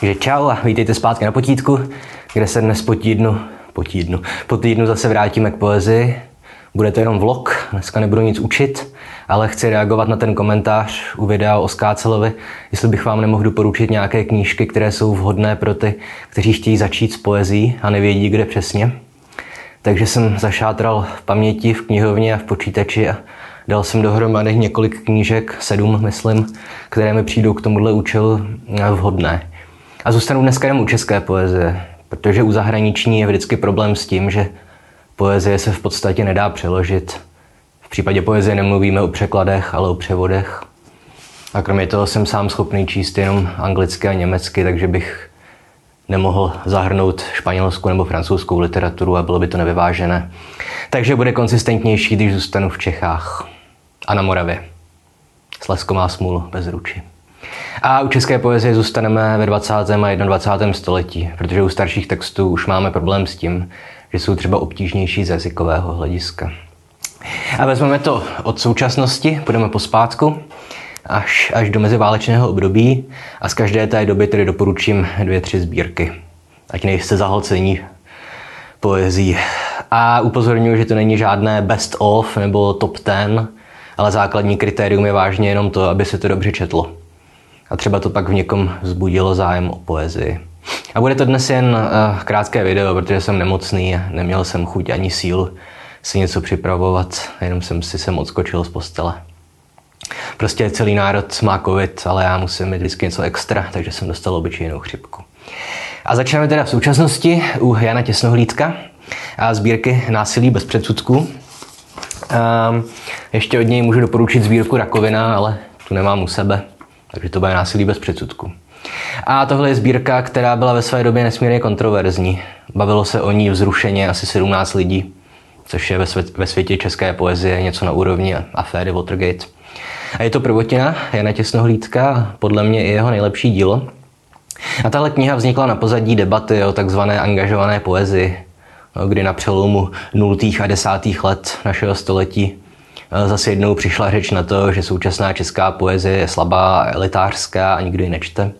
Takže čau a vítejte zpátky na potítku, kde se dnes po týdnu, po týdnu, po týdnu zase vrátíme k poezii. Bude to jenom vlog, dneska nebudu nic učit, ale chci reagovat na ten komentář u videa o Skácelovi, jestli bych vám nemohl doporučit nějaké knížky, které jsou vhodné pro ty, kteří chtějí začít s poezí a nevědí, kde přesně. Takže jsem zašátral v paměti, v knihovně a v počítači a dal jsem dohromady několik knížek, sedm myslím, které mi přijdou k tomuhle účelu vhodné. A zůstanu dneska jenom u české poezie, protože u zahraniční je vždycky problém s tím, že poezie se v podstatě nedá přeložit. V případě poezie nemluvíme o překladech, ale o převodech. A kromě toho jsem sám schopný číst jenom anglicky a německy, takže bych nemohl zahrnout španělskou nebo francouzskou literaturu a bylo by to nevyvážené. Takže bude konsistentnější, když zůstanu v Čechách a na Moravě. Slesko má smůlu bez ruči. A u české poezie zůstaneme ve 20. a 21. století, protože u starších textů už máme problém s tím, že jsou třeba obtížnější z jazykového hlediska. A vezmeme to od současnosti, půjdeme po zpátku, až, až do meziválečného období a z každé té doby tedy doporučím dvě, tři sbírky. Ať nejste zahlcení poezí. A upozorňuji, že to není žádné best of nebo top ten, ale základní kritérium je vážně jenom to, aby se to dobře četlo a třeba to pak v někom vzbudilo zájem o poezii. A bude to dnes jen uh, krátké video, protože jsem nemocný neměl jsem chuť ani sílu si něco připravovat, jenom jsem si sem odskočil z postele. Prostě celý národ má covid, ale já musím mít vždycky něco extra, takže jsem dostal obyčejnou chřipku. A začneme teda v současnosti u Jana Těsnohlídka a sbírky Násilí bez předsudků. Um, ještě od něj můžu doporučit sbírku Rakovina, ale tu nemám u sebe. Takže to bude násilí bez předsudku. A tohle je sbírka, která byla ve své době nesmírně kontroverzní. Bavilo se o ní vzrušeně asi 17 lidí, což je ve, svět, ve světě české poezie něco na úrovni aféry Watergate. A je to prvotina Jana Těsnohlídka, podle mě i jeho nejlepší dílo. A tahle kniha vznikla na pozadí debaty o takzvané angažované poezii, kdy na přelomu 0. a 10. let našeho století Zase jednou přišla řeč na to, že současná česká poezie je slabá, elitářská a nikdo ji nečte.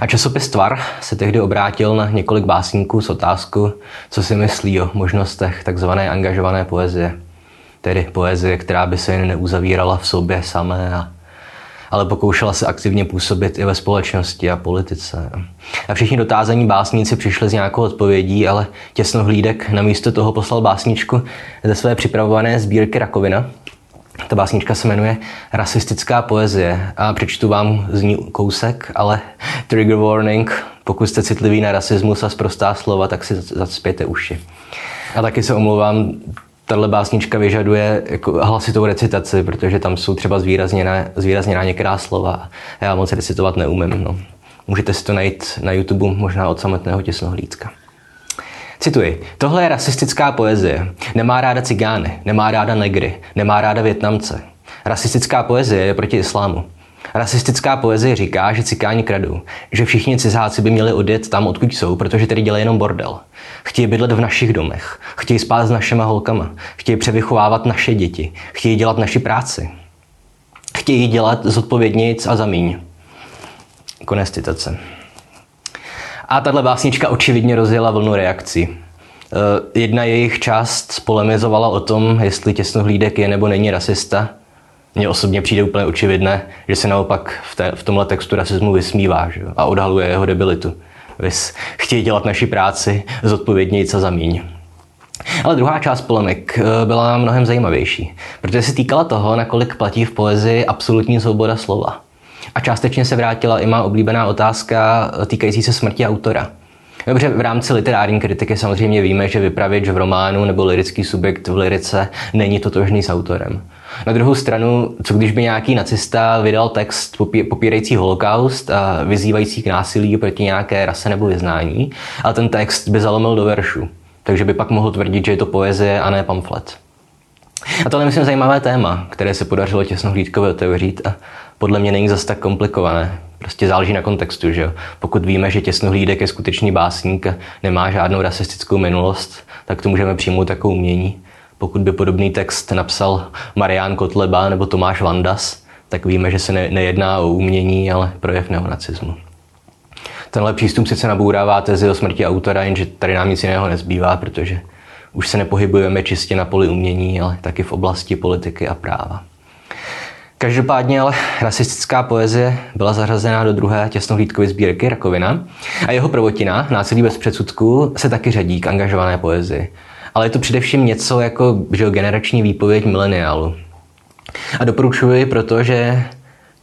A časopis Tvar se tehdy obrátil na několik básníků s otázkou, co si myslí o možnostech takzvané angažované poezie. Tedy poezie, která by se jen neuzavírala v sobě samé, ale pokoušela se aktivně působit i ve společnosti a politice. A všichni dotázaní básníci přišli s nějakou odpovědí, ale těsnohlídek namísto toho poslal básničku ze své připravované sbírky Rakovina, ta básnička se jmenuje Rasistická poezie a přečtu vám z ní kousek, ale trigger warning, pokud jste citliví na rasismus a zprostá slova, tak si zacpěte uši. A taky se omlouvám, tahle básnička vyžaduje jako hlasitou recitaci, protože tam jsou třeba zvýrazněná, zvýrazněná některá slova. Já moc recitovat neumím. No. Můžete si to najít na YouTube možná od samotného těsnohlídka. Cituji, tohle je rasistická poezie. Nemá ráda cigány, nemá ráda negry, nemá ráda Větnamce. Rasistická poezie je proti islámu. Rasistická poezie říká, že cikáni kradou, že všichni cizáci by měli odjet tam, odkud jsou, protože tady dělají jenom bordel. Chtějí bydlet v našich domech, chtějí spát s našimi holkama, chtějí převychovávat naše děti, chtějí dělat naši práci. Chtějí dělat zodpovědnějc a zamíň. Konec citace. A tahle básnička očividně rozjela vlnu reakcí. Eh, jedna jejich část spolemizovala o tom, jestli těsnohlídek je nebo není rasista. Mně osobně přijde úplně očividné, že se naopak v, té, v tomhle textu rasismu vysmívá že? a odhaluje jeho debilitu. Vys, chtějí dělat naši práci zodpovědněji co za míň. Ale druhá část polemik eh, byla mnohem zajímavější, protože se týkala toho, nakolik platí v poezii absolutní svoboda slova. A částečně se vrátila i má oblíbená otázka týkající se smrti autora. Dobře, v rámci literární kritiky samozřejmě víme, že vypravěč v románu nebo lirický subjekt v lirice není totožný s autorem. Na druhou stranu, co když by nějaký nacista vydal text popírající holokaust a vyzývající k násilí proti nějaké rase nebo vyznání, a ten text by zalomil do veršu. Takže by pak mohl tvrdit, že je to poezie a ne pamflet. A tohle je, myslím, zajímavé téma, které se podařilo těsnohlídkově otevřít a podle mě není zase tak komplikované. Prostě záleží na kontextu, že jo. Pokud víme, že Těsnohlídek je skutečný básník a nemá žádnou rasistickou minulost, tak to můžeme přijmout jako umění. Pokud by podobný text napsal Marián Kotleba nebo Tomáš Vandas, tak víme, že se ne, nejedná o umění, ale projev neonacismu. Tenhle přístup sice nabourává tezi o smrti autora, jenže tady nám nic jiného nezbývá, protože už se nepohybujeme čistě na poli umění, ale taky v oblasti politiky a práva. Každopádně ale rasistická poezie byla zařazena do druhé těsnohlídkové sbírky Rakovina a jeho prvotina, Násilí bez předsudků, se taky řadí k angažované poezii. Ale je to především něco jako že generační výpověď mileniálu. A doporučuji, protože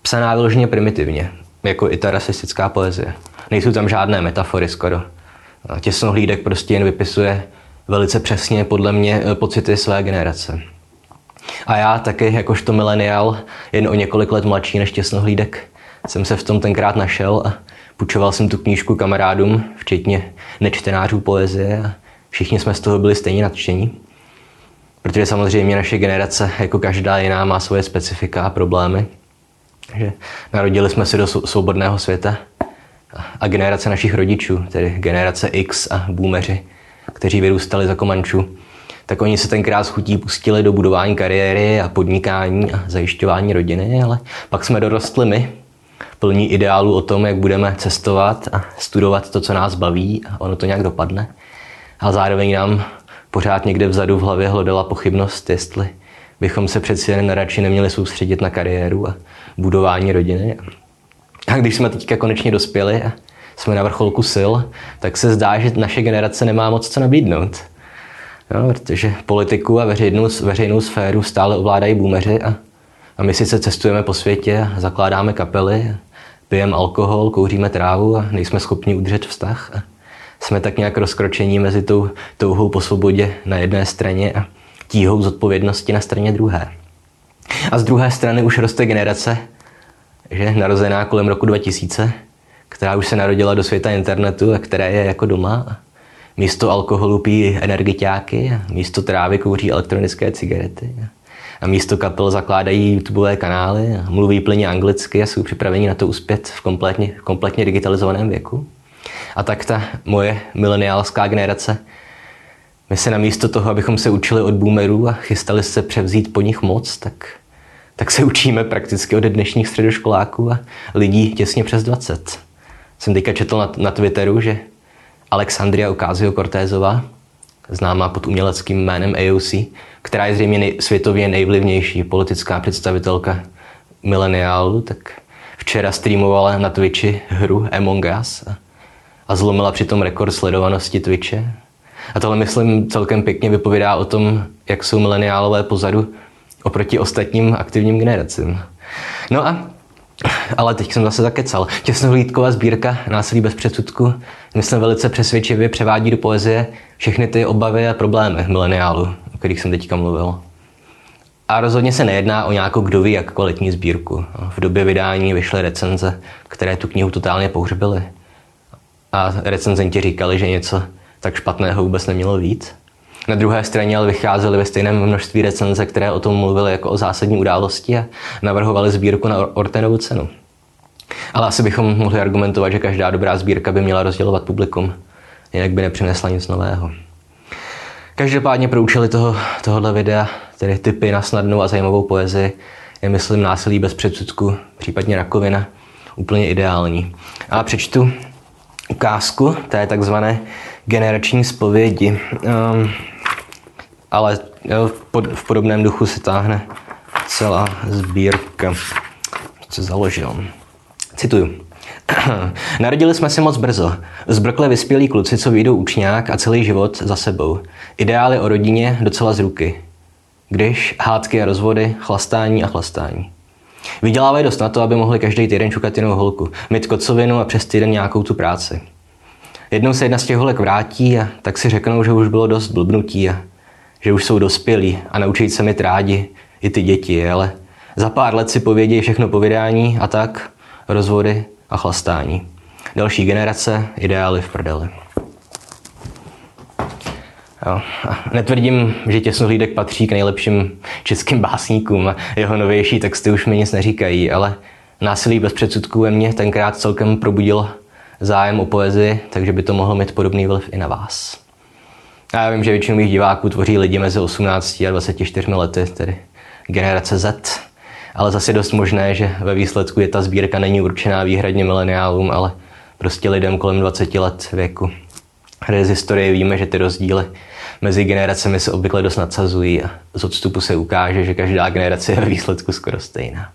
psaná vyloženě primitivně, jako i ta rasistická poezie. Nejsou tam žádné metafory skoro. Těsnohlídek prostě jen vypisuje velice přesně podle mě pocity své generace. A já taky, jakožto milenial, jen o několik let mladší než těsnohlídek, jsem se v tom tenkrát našel a půjčoval jsem tu knížku kamarádům, včetně nečtenářů poezie a všichni jsme z toho byli stejně nadšení. Protože samozřejmě naše generace, jako každá jiná, má svoje specifika a problémy. Že narodili jsme se do svobodného světa a generace našich rodičů, tedy generace X a boomeři, kteří vyrůstali za Komančů, tak oni se tenkrát s chutí pustili do budování kariéry a podnikání a zajišťování rodiny, ale pak jsme dorostli my, plní ideálu o tom, jak budeme cestovat a studovat to, co nás baví a ono to nějak dopadne. A zároveň nám pořád někde vzadu v hlavě hledala pochybnost, jestli bychom se přeci jen radši neměli soustředit na kariéru a budování rodiny. A když jsme teďka konečně dospěli a jsme na vrcholku sil, tak se zdá, že naše generace nemá moc co nabídnout. Jo, protože politiku a veřejnou, veřejnou sféru stále ovládají boomeři a, a my sice cestujeme po světě, zakládáme kapely, pijeme alkohol, kouříme trávu a nejsme schopni udržet vztah. A jsme tak nějak rozkročení mezi tou touhou po svobodě na jedné straně a tíhou zodpovědnosti na straně druhé. A z druhé strany už roste generace, že narozená kolem roku 2000, která už se narodila do světa internetu a která je jako doma místo alkoholu pijí energiťáky, místo trávy kouří elektronické cigarety. A místo kapel zakládají YouTubeové kanály, mluví plně anglicky a jsou připraveni na to uspět v kompletně, v kompletně digitalizovaném věku. A tak ta moje mileniálská generace, my se namísto toho, abychom se učili od boomerů a chystali se převzít po nich moc, tak, tak se učíme prakticky od dnešních středoškoláků a lidí těsně přes 20. Jsem teďka četl na, na Twitteru, že Alexandria Ocasio-Cortezová, známá pod uměleckým jménem AOC, která je zřejmě nej, světově nejvlivnější politická představitelka mileniálu, tak včera streamovala na Twitchi hru Among Us a, a zlomila přitom rekord sledovanosti Twitche. A tohle, myslím, celkem pěkně vypovídá o tom, jak jsou mileniálové pozadu oproti ostatním aktivním generacím. No a ale teď jsem zase zakecal. Těsnohlídková sbírka Násilí bez předsudku myslím velice přesvědčivě převádí do poezie všechny ty obavy a problémy mileniálu, o kterých jsem teďka mluvil. A rozhodně se nejedná o nějakou kdo ví jak kvalitní sbírku. V době vydání vyšly recenze, které tu knihu totálně pohřbily. A recenzenti říkali, že něco tak špatného vůbec nemělo víc. Na druhé straně ale vycházely ve stejném množství recenze, které o tom mluvily jako o zásadní události a navrhovali sbírku na Ortenovu cenu. Ale asi bychom mohli argumentovat, že každá dobrá sbírka by měla rozdělovat publikum, jinak by nepřinesla nic nového. Každopádně pro účely toho, tohohle videa, tedy typy na snadnou a zajímavou poezii, je myslím násilí bez předsudku, případně rakovina, úplně ideální. A přečtu ukázku té takzvané generační zpovědi. Um, ale jo, v podobném duchu se táhne celá sbírka. Co založil. Cituju. Narodili jsme se moc brzo. Zbrkle vyspělí kluci, co vyjdou učňák a celý život za sebou. Ideály o rodině docela z ruky. Když hádky a rozvody, chlastání a chlastání. Vydělávají dost na to, aby mohli každý týden čukat jinou holku, mít kocovinu a přes týden nějakou tu práci. Jednou se jedna z těch holek vrátí a tak si řeknou, že už bylo dost blbnutí a že už jsou dospělí a naučí se mít rádi i ty děti, ale za pár let si povědějí všechno povídání a tak rozvody a chlastání. Další generace, ideály v prdeli. Jo. Netvrdím, že Těsnohlídek patří k nejlepším českým básníkům a jeho novější texty už mi nic neříkají, ale násilí bez předsudků ve mně tenkrát celkem probudil zájem o poezii, takže by to mohlo mít podobný vliv i na vás. A já vím, že většinu mých diváků tvoří lidi mezi 18 a 24 lety, tedy generace Z. Ale zase dost možné, že ve výsledku je ta sbírka není určená výhradně mileniálům, ale prostě lidem kolem 20 let věku. Kde z historie víme, že ty rozdíly mezi generacemi se obvykle dost nadsazují a z odstupu se ukáže, že každá generace je ve výsledku skoro stejná.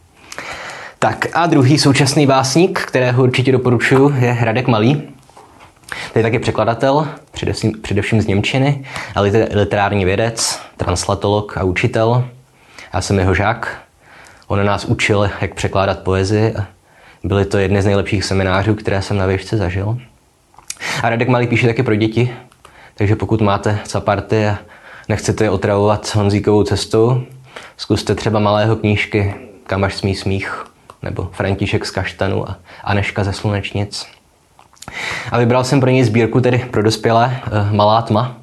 Tak a druhý současný básník, kterého určitě doporučuji, je Radek Malý. Je taky překladatel, především, především z Němčiny, ale literární vědec, translatolog a učitel. Já jsem jeho žák. On nás učil, jak překládat poezii. Byly to jedny z nejlepších seminářů, které jsem na výšce zažil. A Radek Malý píše taky pro děti, takže pokud máte caparty a nechcete je otravovat Honzíkovou cestou, zkuste třeba malého knížky Kam až smí smích, nebo František z Kaštanu a Aneška ze Slunečnic. A vybral jsem pro něj sbírku tedy pro dospělé eh, Malá tma,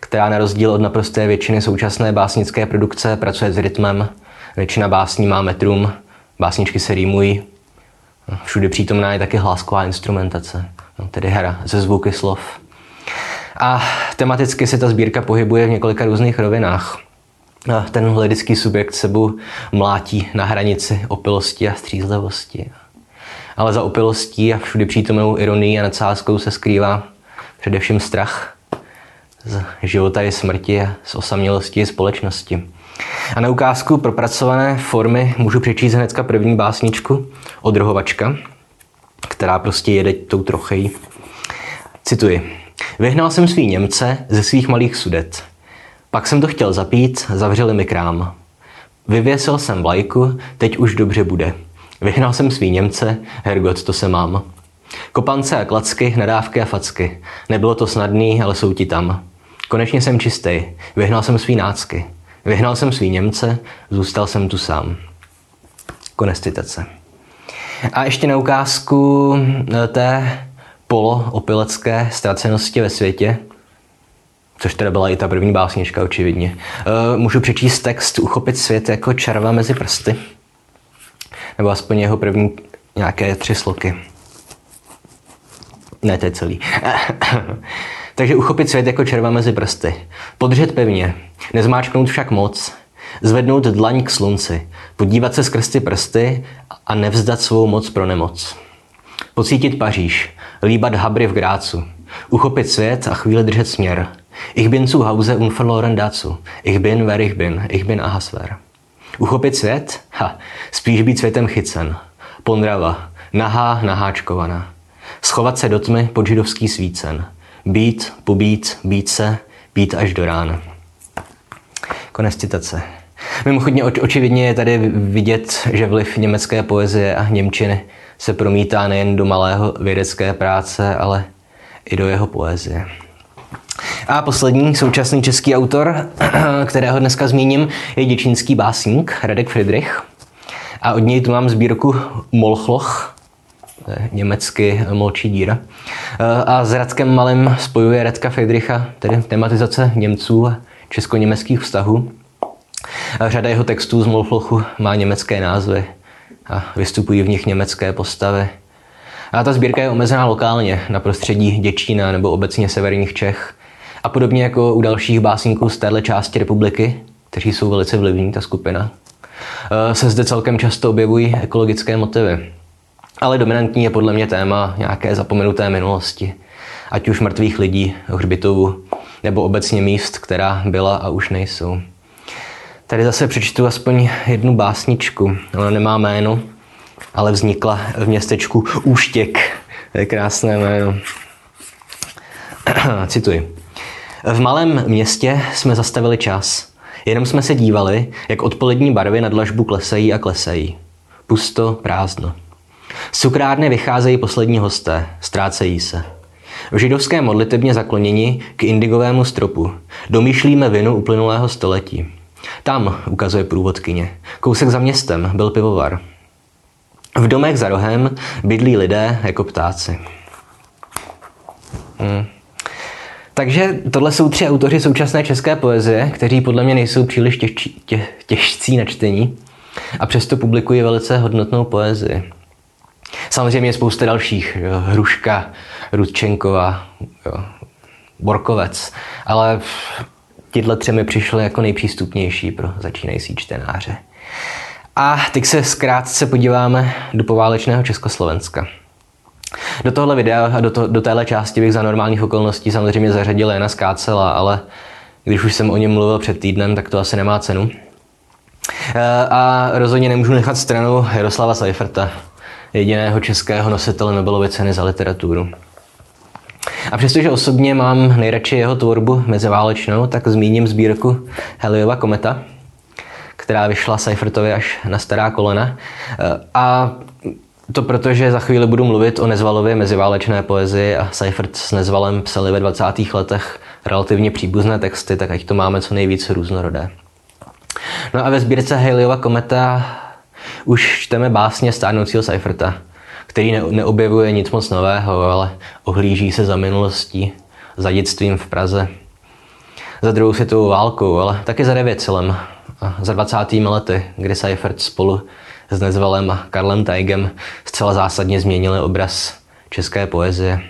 která na rozdíl od naprosté většiny současné básnické produkce pracuje s rytmem. Většina básní má metrum, básničky se rýmují. Všude přítomná je také hlásková instrumentace, no, tedy hra ze zvuky slov. A tematicky se ta sbírka pohybuje v několika různých rovinách. Ten lidický subjekt sebu mlátí na hranici opilosti a střízlivosti. Ale za opilostí a všudy přítomnou ironií a nadsázkou se skrývá především strach z života i smrti a z osamělosti i společnosti. A na ukázku propracované formy můžu přečíst hnedka první básničku Odrhovačka, která prostě jede tou trochej. Cituji. Vyhnal jsem svý Němce ze svých malých sudet. Pak jsem to chtěl zapít, zavřeli mi krám. Vyvěsil jsem vlajku, teď už dobře bude. Vyhnal jsem svý Němce, Hergot, to se mám. Kopance a klacky, nadávky a facky. Nebylo to snadný, ale jsou ti tam. Konečně jsem čistý. Vyhnal jsem svý nácky. Vyhnal jsem svý Němce, zůstal jsem tu sám. Konec citace. A ještě na ukázku eh, té polo-opilecké ztracenosti ve světě, což teda byla i ta první básnička, očividně. Uh, můžu přečíst text Uchopit svět jako čarva mezi prsty. Nebo aspoň jeho první nějaké tři sloky. Ne, to je celý. Takže uchopit svět jako červa mezi prsty. Podržet pevně, nezmáčknout však moc, zvednout dlaň k slunci, podívat se skrz ty prsty a nevzdat svou moc pro nemoc. Pocítit Paříž, líbat habry v Grácu, uchopit svět a chvíli držet směr. Ich bin zu Hause und verloren dazu. Ich bin, wer ich bin. Ich bin Ahasver. Uchopit svět? Ha, spíš být světem chycen. Pondrava, nahá, naháčkovaná. Schovat se do tmy pod židovský svícen. Být, pobít, být se, být až do rána. Konec citace. Mimochodně očividně je tady vidět, že vliv německé poezie a němčiny se promítá nejen do malého vědecké práce, ale i do jeho poezie. A poslední současný český autor, kterého dneska zmíním, je děčínský básník Radek Friedrich. A od něj tu mám sbírku Molchloch, německy molčí díra. A s Radkem Malým spojuje Radka Friedricha, tedy tematizace Němců a česko-německých vztahů. A řada jeho textů z Molchlochu má německé názvy a vystupují v nich německé postavy. A ta sbírka je omezená lokálně na prostředí Děčína nebo obecně severních Čech. A podobně jako u dalších básníků z téhle části republiky, kteří jsou velice vlivní, ta skupina, eh, se zde celkem často objevují ekologické motivy. Ale dominantní je podle mě téma nějaké zapomenuté minulosti. Ať už mrtvých lidí, hřbitovu, nebo obecně míst, která byla a už nejsou. Tady zase přečtu aspoň jednu básničku. Ona nemá jméno, ale vznikla v městečku Úštěk. To je krásné jméno. Cituji. V malém městě jsme zastavili čas. Jenom jsme se dívali, jak odpolední barvy na dlažbu klesají a klesají. Pusto, prázdno. Z cukrárny vycházejí poslední hosté, ztrácejí se. V židovské modlitebně zakloněni k indigovému stropu domýšlíme vinu uplynulého století. Tam, ukazuje průvodkyně, kousek za městem byl pivovar. V domech za rohem bydlí lidé jako ptáci. Hmm. Takže tohle jsou tři autoři současné české poezie, kteří podle mě nejsou příliš těžčí, tě, těžcí na čtení a přesto publikují velice hodnotnou poezii. Samozřejmě je spousta dalších, jo, Hruška, Rudčenková, jo, Borkovec, ale tyhle třemi přišly jako nejpřístupnější pro začínající čtenáře. A teď se zkrátce podíváme do poválečného Československa. Do tohle videa a do, to, do téhle části bych za normálních okolností samozřejmě zařadil Jana Skácela, ale když už jsem o něm mluvil před týdnem, tak to asi nemá cenu. Eh, a rozhodně nemůžu nechat stranu Jaroslava Seiferta, jediného českého nositele Nobelovy ceny za literaturu. A přestože osobně mám nejradši jeho tvorbu meziválečnou, tak zmíním sbírku Heliova kometa, která vyšla Seifertovi až na stará kolena. Eh, a to proto, že za chvíli budu mluvit o Nezvalově meziválečné poezii a Seifert s Nezvalem psali ve 20. letech relativně příbuzné texty, tak ať to máme co nejvíce různorodé. No a ve sbírce Haleyova kometa už čteme básně stárnoucího Seiferta, který ne- neobjevuje nic moc nového, ale ohlíží se za minulostí, za dětstvím v Praze, za druhou světovou válkou, ale taky za devětcelem za 20. lety, kdy Seifert spolu s Nezvalem a Karlem Teigem zcela zásadně změnili obraz české poezie,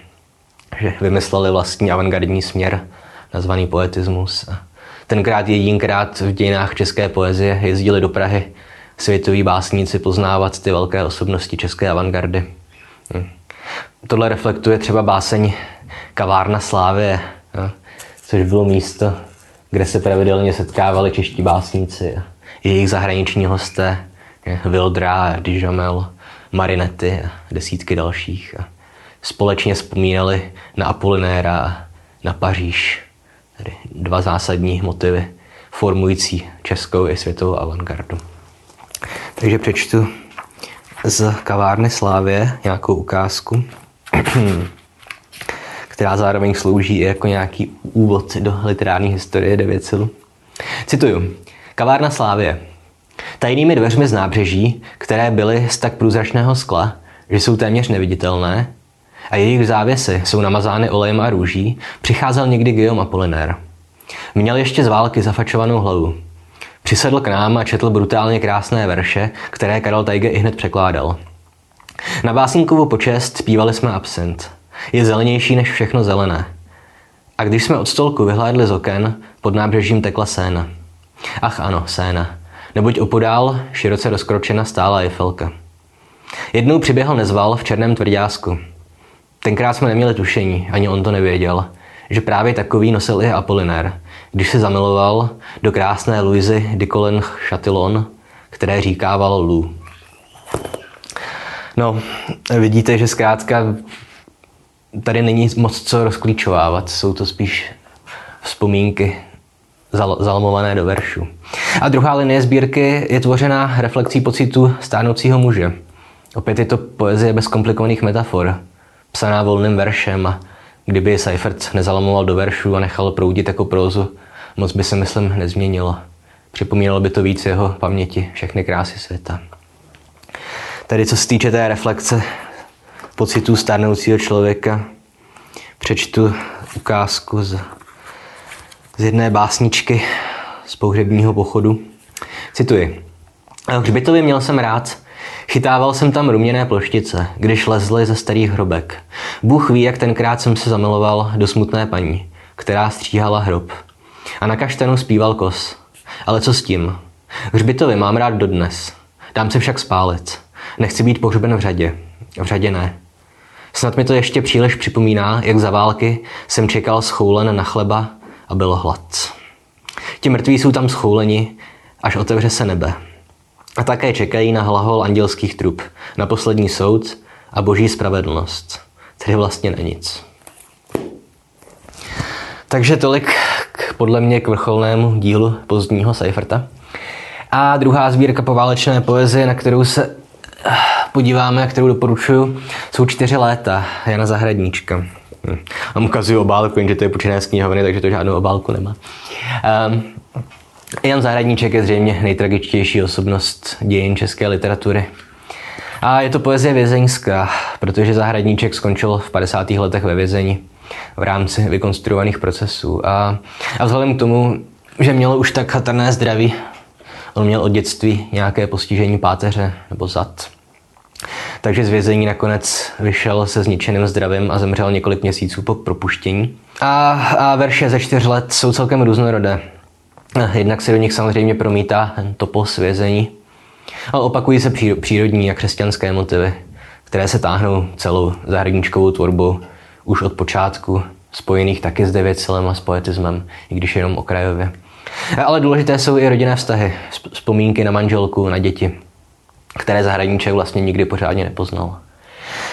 že vymysleli vlastní avantgardní směr nazvaný poetismus. A tenkrát jedinkrát v dějinách české poezie jezdili do Prahy světoví básníci poznávat ty velké osobnosti české avantgardy. Hm. Tohle reflektuje třeba báseň Kavárna Slávie, což bylo místo, kde se pravidelně setkávali čeští básníci jejich zahraniční hosté, Vildra, Dijamel, Marinety a desítky dalších. A společně vzpomínali na Apolinéra a na Paříž. Tedy dva zásadní motivy formující českou i světovou avantgardu. Takže přečtu z kavárny Slávě nějakou ukázku, která zároveň slouží i jako nějaký úvod do literární historie Devěcilu. Cituju. Kavárna Slávě. Tajnými dveřmi z nábřeží, které byly z tak průzračného skla, že jsou téměř neviditelné, a jejich závěsy jsou namazány olejem a růží, přicházel někdy Guillaume Apollinaire. Měl ještě z války zafačovanou hlavu. Přisedl k nám a četl brutálně krásné verše, které Karel Tajge i hned překládal. Na básníkovu počest zpívali jsme absent. Je zelenější než všechno zelené. A když jsme od stolku vyhlédli z oken, pod nábřežím tekla séna. Ach ano, séna. Neboť opodál, široce rozkročena, stála Eiffelka. Jednou přiběhl nezval v černém tvrdásku. Tenkrát jsme neměli tušení, ani on to nevěděl, že právě takový nosil i Apollinaire, když se zamiloval do krásné Louisy Dicolin Chatillon, které říkával Lou. No, vidíte, že zkrátka tady není moc co rozklíčovávat, jsou to spíš vzpomínky zal- zalmované do veršu. A druhá linie sbírky je tvořena reflekcí pocitu stánoucího muže. Opět je to poezie bez komplikovaných metafor, psaná volným veršem a kdyby Seifert nezalamoval do veršů a nechal proudit jako prózu, moc by se, myslím, nezměnilo. Připomínalo by to víc jeho paměti, všechny krásy světa. Tady, co se týče té reflexe pocitů stárnoucího člověka, přečtu ukázku z, z jedné básničky z pohřebního pochodu. Cituji. Hřbitově měl jsem rád, Chytával jsem tam ruměné ploštice, když lezly ze starých hrobek. Bůh ví, jak tenkrát jsem se zamiloval do smutné paní, která stříhala hrob. A na kaštanu zpíval kos. Ale co s tím? Hřbitovy mám rád dodnes. Dám se však spálit. Nechci být pohřben v řadě. V řadě ne. Snad mi to ještě příliš připomíná, jak za války jsem čekal schoulen na chleba a bylo hlad. Ti mrtví jsou tam schouleni, až otevře se nebe. A také čekají na hlahol andělských trup, na poslední soud a boží spravedlnost. Tedy vlastně na nic. Takže tolik k, podle mě k vrcholnému dílu pozdního Seiferta. A druhá sbírka poválečné poezie, na kterou se podíváme, kterou doporučuji, jsou čtyři léta Jana Zahradníčka. Hm. A ukazuju obálku, jenže to je počínané z knihovny, takže to žádnou obálku nemá. Um, Jan Zahradníček je zřejmě nejtragičtější osobnost dějin české literatury. A je to poezie vězeňská, protože Zahradníček skončil v 50. letech ve vězení v rámci vykonstruovaných procesů. A, a vzhledem k tomu, že měl už tak chatrné zdraví, on měl od dětství nějaké postižení páteře nebo zad. Takže z vězení nakonec vyšel se zničeným zdravím a zemřel několik měsíců po propuštění. A, a verše ze čtyř let jsou celkem různorodé. Jednak se do nich samozřejmě promítá topos vězení, ale opakují se přírodní a křesťanské motivy. které se táhnou celou zahradničkovou tvorbu už od počátku, spojených taky s devětcelem a s poetismem, i když jenom okrajově. Ale důležité jsou i rodinné vztahy, vzpomínky na manželku, na děti, které zahradníček vlastně nikdy pořádně nepoznal.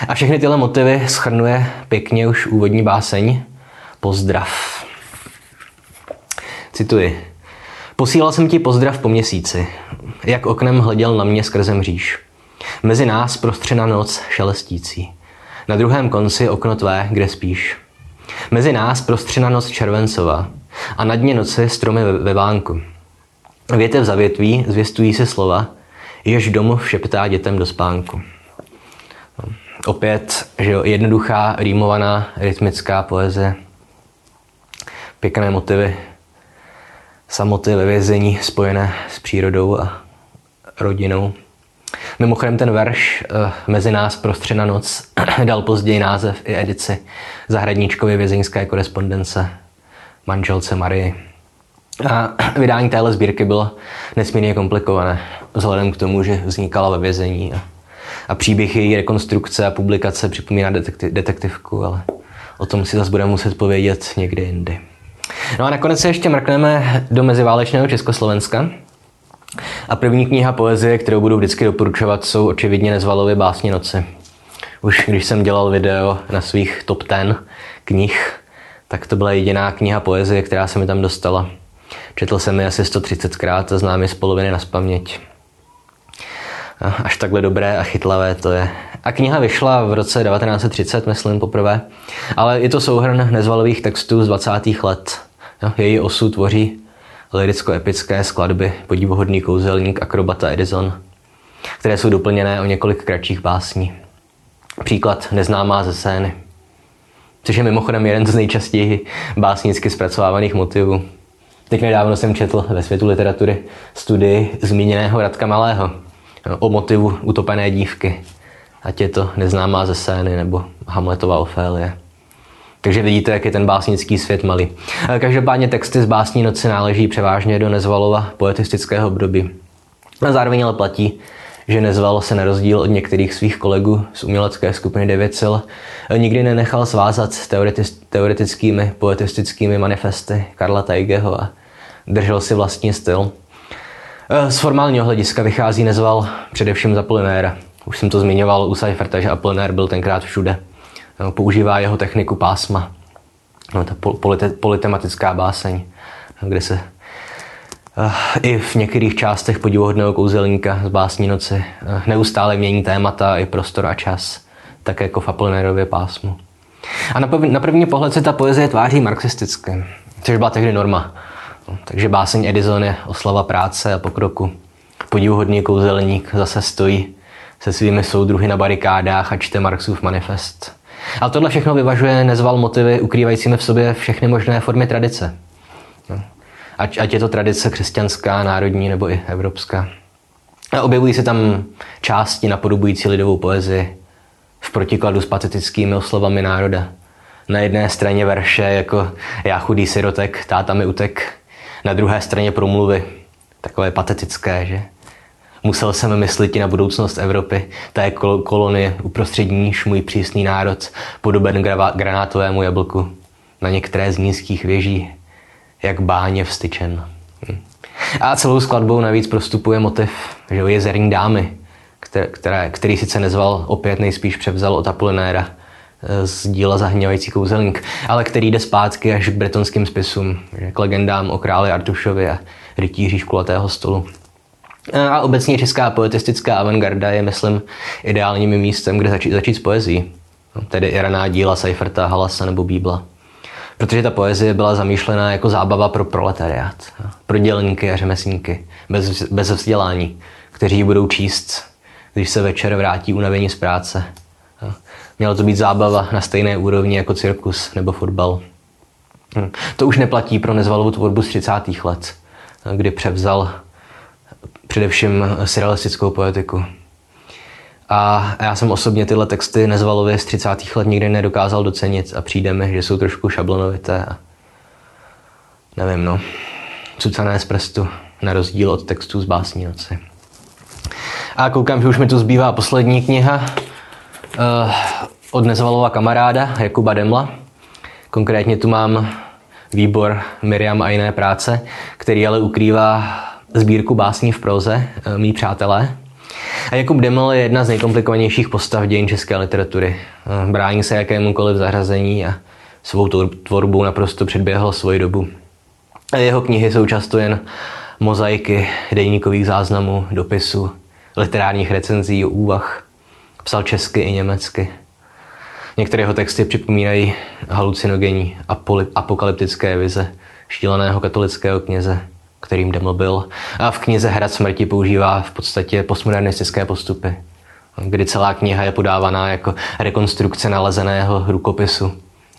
A všechny tyhle motivy schrnuje pěkně už úvodní báseň Pozdrav. Cituji. Posílal jsem ti pozdrav po měsíci, jak oknem hleděl na mě skrze mříž. Mezi nás prostřena noc šelestící. Na druhém konci okno tvé, kde spíš. Mezi nás prostřena noc červencová a na dně noci stromy ve, ve vánku. Větev za větví zvěstují se slova, jež domov šeptá dětem do spánku. No, opět, že jo, jednoduchá, rýmovaná, rytmická poezie, pěkné motivy, samoty ve vězení spojené s přírodou a rodinou. Mimochodem ten verš uh, Mezi nás prostřena noc dal později název i edici Zahradníčkově vězeňské korespondence manželce Marie. A vydání téhle sbírky bylo nesmírně komplikované, vzhledem k tomu, že vznikala ve vězení. A, a příběh její rekonstrukce a publikace připomíná detektiv, detektivku, ale o tom si zase budeme muset povědět někdy jindy. No a nakonec se ještě mrkneme do meziválečného Československa. A první kniha poezie, kterou budu vždycky doporučovat, jsou očividně Nezvalovy básně noci. Už když jsem dělal video na svých top 10 knih, tak to byla jediná kniha poezie, která se mi tam dostala. Četl jsem ji asi 130krát a znám ji z poloviny na spaměť. Až takhle dobré a chytlavé to je. A kniha vyšla v roce 1930, myslím, poprvé. Ale je to souhrn nezvalových textů z 20. let. Její osu tvoří liricko-epické skladby Podivuhodný kouzelník, akrobata Edison, které jsou doplněné o několik kratších básní. Příklad Neznámá ze scény, což je mimochodem jeden z nejčastěji básnicky zpracovávaných motivů. Teď nedávno jsem četl ve světu literatury studii zmíněného Radka Malého o motivu utopené dívky. Ať je to neznámá ze scény nebo Hamletova Ofélie. Takže vidíte, jak je ten básnický svět malý. Každopádně texty z básní noci náleží převážně do Nezvalova poetistického období. A zároveň ale platí, že Nezval se na rozdíl od některých svých kolegů z umělecké skupiny Devěcil nikdy nenechal svázat teoretickými poetistickými manifesty Karla Taigeho a držel si vlastní styl. Z formálního hlediska vychází Nezval především za Polinéra. Už jsem to zmiňoval u Seiferta, že Apollinaire byl tenkrát všude. No, používá jeho techniku pásma. No, ta politematická báseň, kde se i v některých částech podivuhodného kouzelníka z básní noci uh, neustále mění témata i prostor a čas, tak jako v Apolinérově pásmu. A na, první pohled se ta poezie tváří marxisticky, což byla tehdy norma. No, takže báseň Edison je oslava práce a pokroku. Podivuhodný kouzelník zase stojí se svými soudruhy na barikádách a čte Marxův manifest. Ale tohle všechno vyvažuje nezval motivy ukrývajícími v sobě všechny možné formy tradice. Ať, ať je to tradice křesťanská, národní nebo i evropská. A objevují se tam části napodobující lidovou poezii v protikladu s patetickými oslovami národa. Na jedné straně verše jako já chudý sirotek, táta mi utek. Na druhé straně promluvy, takové patetické, že? Musel jsem myslet na budoucnost Evropy, té kolonie uprostřed níž můj přísný národ, podoben granátovému jablku, na některé z nízkých věží, jak báně vstyčen. Hm. A celou skladbou navíc prostupuje motiv že jezerní dámy, které, který sice nezval, opět nejspíš převzal od Apolinéra eh, z díla Zahněvající kouzelník, ale který jde zpátky až k bretonským spisům, k legendám o králi Artušovi a rytíři škulatého stolu. A obecně česká poetistická avantgarda je, myslím, ideálním místem, kde začít, začít s poezí. No, tedy i raná díla Seiferta, Halasa nebo Bíbla. Protože ta poezie byla zamýšlená jako zábava pro proletariát, pro dělníky a řemeslníky, bez, bez vzdělání, kteří ji budou číst, když se večer vrátí unavení z práce. Měla to být zábava na stejné úrovni jako cirkus nebo fotbal. Hm. To už neplatí pro nezvalovou tvorbu z 30. let, kdy převzal především surrealistickou poetiku. A já jsem osobně tyhle texty nezvalově z 30. let nikdy nedokázal docenit a přijde mi, že jsou trošku šablonovité a nevím, no, cucané z prstu, na rozdíl od textů z básní noci. A koukám, že už mi tu zbývá poslední kniha od Nezvalova kamaráda Jakuba Demla. Konkrétně tu mám výbor Miriam a jiné práce, který ale ukrývá sbírku básní v proze, eh, mý přátelé. A Jakub Demel je jedna z nejkomplikovanějších postav dějin české literatury. Eh, brání se jakémukoliv zařazení a svou tvorbou naprosto předběhl svoji dobu. Jeho knihy jsou často jen mozaiky dejníkových záznamů, dopisů, literárních recenzí, úvah. Psal česky i německy. Některé jeho texty připomínají halucinogenní apokalyptické vize štíleného katolického kněze, kterým Deml byl. A v knize Hrad smrti používá v podstatě postmodernistické postupy, kdy celá kniha je podávaná jako rekonstrukce nalezeného rukopisu,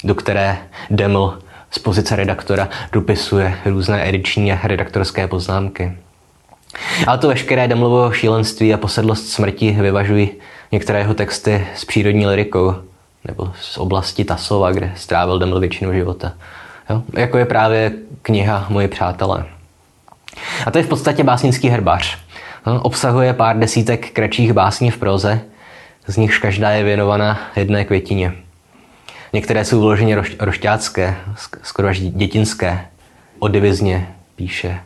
do které Deml z pozice redaktora dopisuje různé ediční a redaktorské poznámky. Ale to veškeré Demlovo šílenství a posedlost smrti vyvažují některé jeho texty s přírodní lirikou, nebo z oblasti Tasova, kde strávil Deml většinu života. Jo? Jako je právě kniha Moji přátelé. A to je v podstatě básnický herbář. No, obsahuje pár desítek kratších básní v proze, z nichž každá je věnovaná jedné květině. Některé jsou vyloženě roš, rošťácké, skoro až dětinské. O divizně píše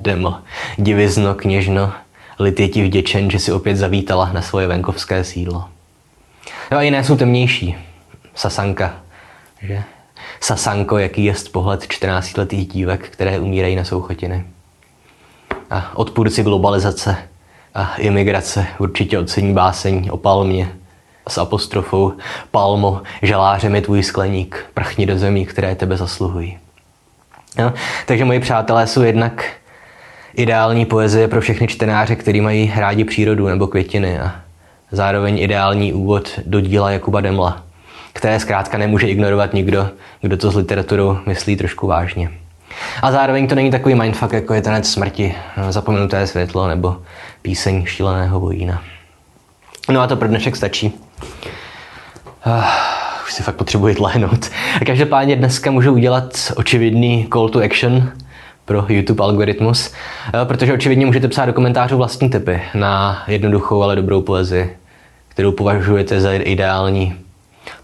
Deml. Divizno, kněžno, lid je ti vděčen, že si opět zavítala na svoje venkovské sídlo. No a jiné jsou temnější. Sasanka, že? Sasanko, jaký je pohled 14-letých dívek, které umírají na souchotiny. A odpůrci globalizace a imigrace určitě ocení báseň o palmě s apostrofou Palmo, žalářem je tvůj skleník, prchni do zemí, které tebe zasluhují. No, takže moji přátelé jsou jednak ideální poezie pro všechny čtenáře, kteří mají rádi přírodu nebo květiny a zároveň ideální úvod do díla Jakuba Demla, které zkrátka nemůže ignorovat nikdo, kdo to s literaturou myslí trošku vážně. A zároveň to není takový mindfuck, jako je tenec smrti, zapomenuté světlo nebo píseň šíleného vojína. No a to pro dnešek stačí. Uh, už si fakt potřebuji tlehnout. A každopádně dneska můžu udělat očividný call to action pro YouTube algoritmus, uh, protože očividně můžete psát do komentářů vlastní typy na jednoduchou, ale dobrou poezii, kterou považujete za ideální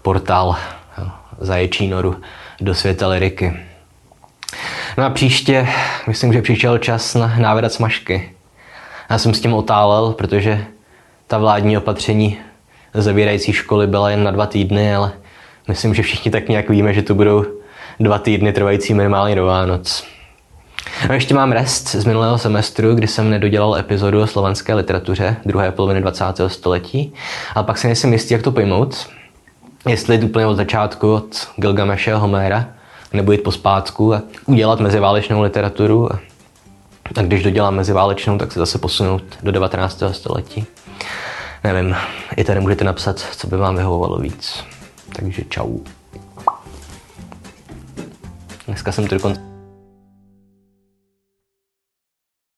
portál zaječí noru do světa liriky. No a příště, myslím, že přišel čas na návrat smažky. Já jsem s tím otálel, protože ta vládní opatření zavírající školy byla jen na dva týdny, ale myslím, že všichni tak nějak víme, že to budou dva týdny trvající minimálně do Vánoc. A ještě mám rest z minulého semestru, kdy jsem nedodělal epizodu o slovanské literatuře druhé poloviny 20. století, ale pak se nejsem jistý, jak to pojmout. Jestli jít úplně od začátku, od Gilgameše a Homéra, nebo jít pospátku a udělat meziválečnou literaturu. A když dodělám meziválečnou, tak se zase posunout do 19. století. Nevím, i tady můžete napsat, co by vám vyhovovalo víc. Takže čau. Dneska jsem to dokonce